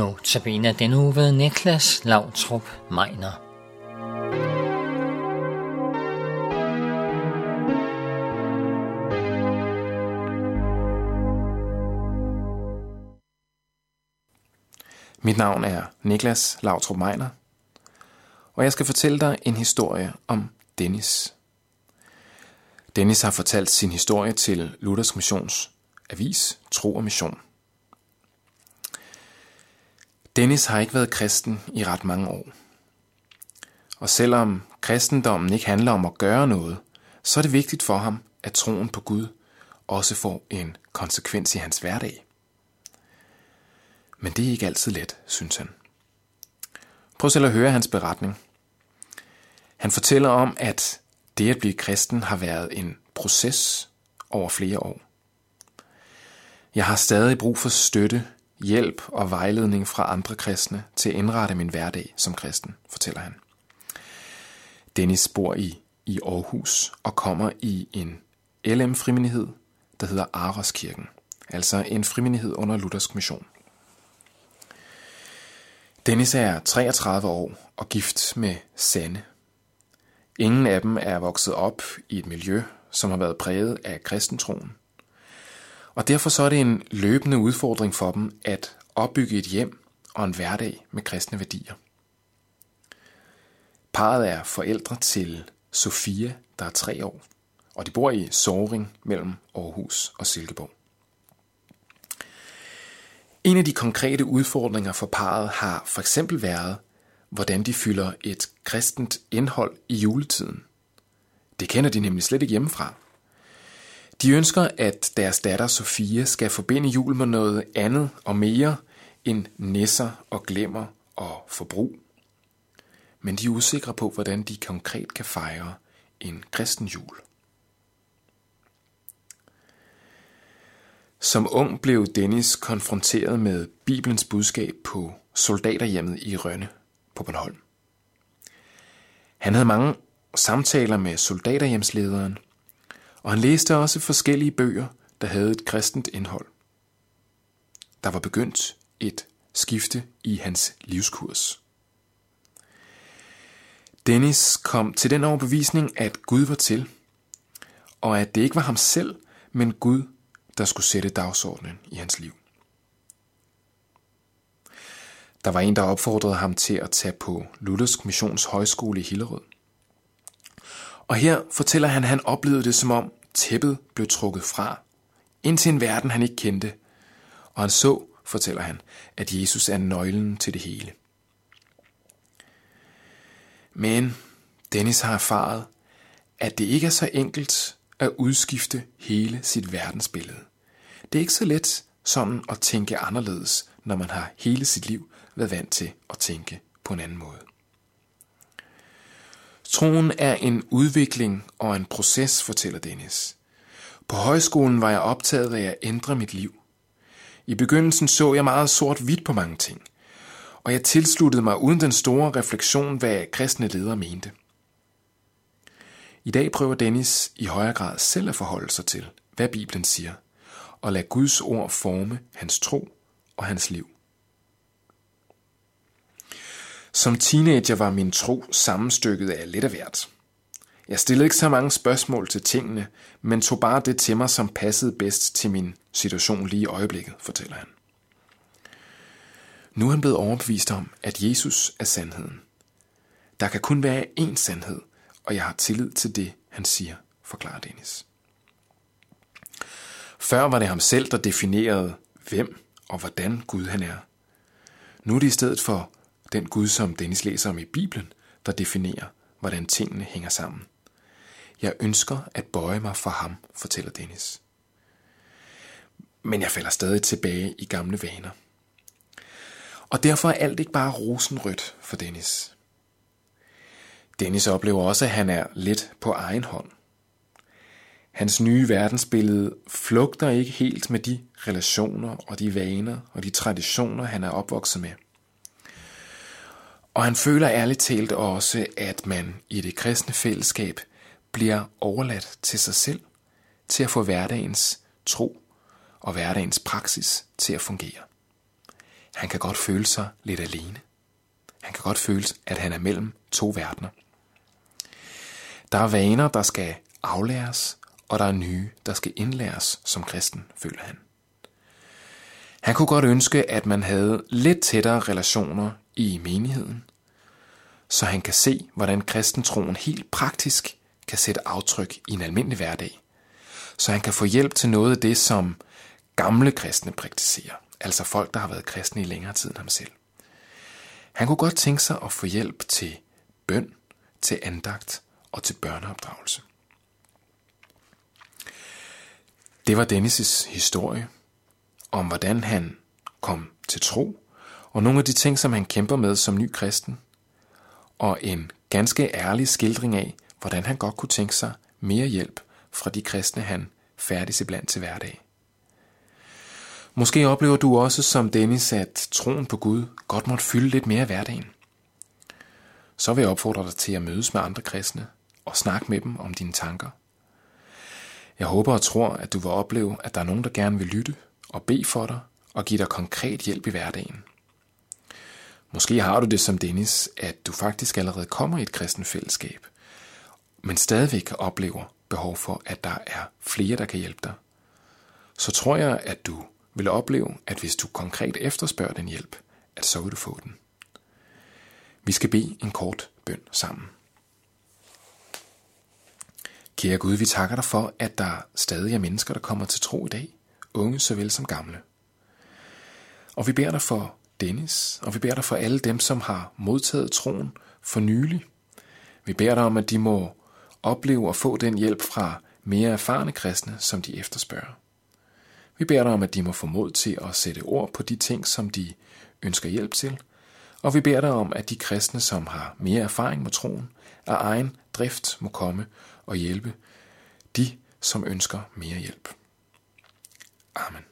Nu tabiner den uge ved Niklas Lautrup Meiner. Mit navn er Niklas Lautrup Meiner, og jeg skal fortælle dig en historie om Dennis. Dennis har fortalt sin historie til Luthers Missions avis Tro og Mission. Dennis har ikke været kristen i ret mange år. Og selvom kristendommen ikke handler om at gøre noget, så er det vigtigt for ham, at troen på Gud også får en konsekvens i hans hverdag. Men det er ikke altid let, synes han. Prøv selv at høre hans beretning. Han fortæller om, at det at blive kristen har været en proces over flere år. Jeg har stadig brug for støtte, hjælp og vejledning fra andre kristne til at indrette min hverdag som kristen, fortæller han. Dennis bor i, i Aarhus og kommer i en LM-frimenighed, der hedder Aroskirken, altså en frimenighed under Luthersk Mission. Dennis er 33 år og gift med Sanne. Ingen af dem er vokset op i et miljø, som har været præget af kristentroen. Og derfor så er det en løbende udfordring for dem at opbygge et hjem og en hverdag med kristne værdier. Parret er forældre til Sofia, der er tre år, og de bor i Soring mellem Aarhus og Silkeborg. En af de konkrete udfordringer for parret har for eksempel været, hvordan de fylder et kristent indhold i juletiden. Det kender de nemlig slet ikke hjemmefra. De ønsker, at deres datter Sofia skal forbinde jul med noget andet og mere end nisser og glemmer og forbrug. Men de er usikre på, hvordan de konkret kan fejre en kristen jul. Som ung blev Dennis konfronteret med Bibelens budskab på soldaterhjemmet i Rønne på Bornholm. Han havde mange samtaler med soldaterhjemslederen, og han læste også forskellige bøger, der havde et kristent indhold. Der var begyndt et skifte i hans livskurs. Dennis kom til den overbevisning, at Gud var til, og at det ikke var ham selv, men Gud, der skulle sætte dagsordenen i hans liv. Der var en, der opfordrede ham til at tage på Luthersk Missions Højskole i Hillerød. Og her fortæller han, at han oplevede det som om tæppet blev trukket fra, ind til en verden, han ikke kendte. Og han så, fortæller han, at Jesus er nøglen til det hele. Men Dennis har erfaret, at det ikke er så enkelt at udskifte hele sit verdensbillede. Det er ikke så let sådan at tænke anderledes, når man har hele sit liv været vant til at tænke på en anden måde. Troen er en udvikling og en proces, fortæller Dennis. På højskolen var jeg optaget af at ændre mit liv. I begyndelsen så jeg meget sort-hvidt på mange ting, og jeg tilsluttede mig uden den store refleksion, hvad kristne ledere mente. I dag prøver Dennis i højere grad selv at forholde sig til, hvad Bibelen siger, og lade Guds ord forme hans tro og hans liv. Som teenager var min tro sammenstykket af lidt af hvert. Jeg stillede ikke så mange spørgsmål til tingene, men tog bare det til mig, som passede bedst til min situation lige i øjeblikket, fortæller han. Nu er han blevet overbevist om, at Jesus er sandheden. Der kan kun være én sandhed, og jeg har tillid til det, han siger, forklarer Dennis. Før var det ham selv, der definerede, hvem og hvordan Gud han er. Nu er det i stedet for den Gud, som Dennis læser om i Bibelen, der definerer, hvordan tingene hænger sammen. Jeg ønsker at bøje mig for ham, fortæller Dennis. Men jeg falder stadig tilbage i gamle vaner. Og derfor er alt ikke bare rosenrødt for Dennis. Dennis oplever også, at han er lidt på egen hånd. Hans nye verdensbillede flugter ikke helt med de relationer og de vaner og de traditioner, han er opvokset med – og han føler ærligt talt også, at man i det kristne fællesskab bliver overladt til sig selv, til at få hverdagens tro og hverdagens praksis til at fungere. Han kan godt føle sig lidt alene. Han kan godt føle, at han er mellem to verdener. Der er vaner, der skal aflæres, og der er nye, der skal indlæres som kristen, føler han. Han kunne godt ønske, at man havde lidt tættere relationer i menigheden, så han kan se, hvordan kristentroen helt praktisk kan sætte aftryk i en almindelig hverdag. Så han kan få hjælp til noget af det, som gamle kristne praktiserer, altså folk, der har været kristne i længere tid end ham selv. Han kunne godt tænke sig at få hjælp til bøn, til andagt og til børneopdragelse. Det var Dennis' historie om, hvordan han kom til tro, og nogle af de ting, som han kæmper med som ny kristen, og en ganske ærlig skildring af, hvordan han godt kunne tænke sig mere hjælp fra de kristne, han færdig iblandt til hverdag. Måske oplever du også som Dennis, at troen på Gud godt måtte fylde lidt mere i hverdagen. Så vil jeg opfordre dig til at mødes med andre kristne og snakke med dem om dine tanker. Jeg håber og tror, at du vil opleve, at der er nogen, der gerne vil lytte og bede for dig og give dig konkret hjælp i hverdagen. Måske har du det som Dennis, at du faktisk allerede kommer i et kristen fællesskab, men stadigvæk oplever behov for, at der er flere, der kan hjælpe dig. Så tror jeg, at du vil opleve, at hvis du konkret efterspørger den hjælp, at så vil du få den. Vi skal bede en kort bøn sammen. Kære Gud, vi takker dig for, at der stadig er mennesker, der kommer til tro i dag, unge såvel som gamle. Og vi beder dig for Dennis, og vi beder dig for alle dem, som har modtaget troen for nylig. Vi beder dig om, at de må opleve og få den hjælp fra mere erfarne kristne, som de efterspørger. Vi beder dig om, at de må få mod til at sætte ord på de ting, som de ønsker hjælp til, og vi beder dig om, at de kristne, som har mere erfaring med troen, af egen drift må komme og hjælpe de, som ønsker mere hjælp. Amen.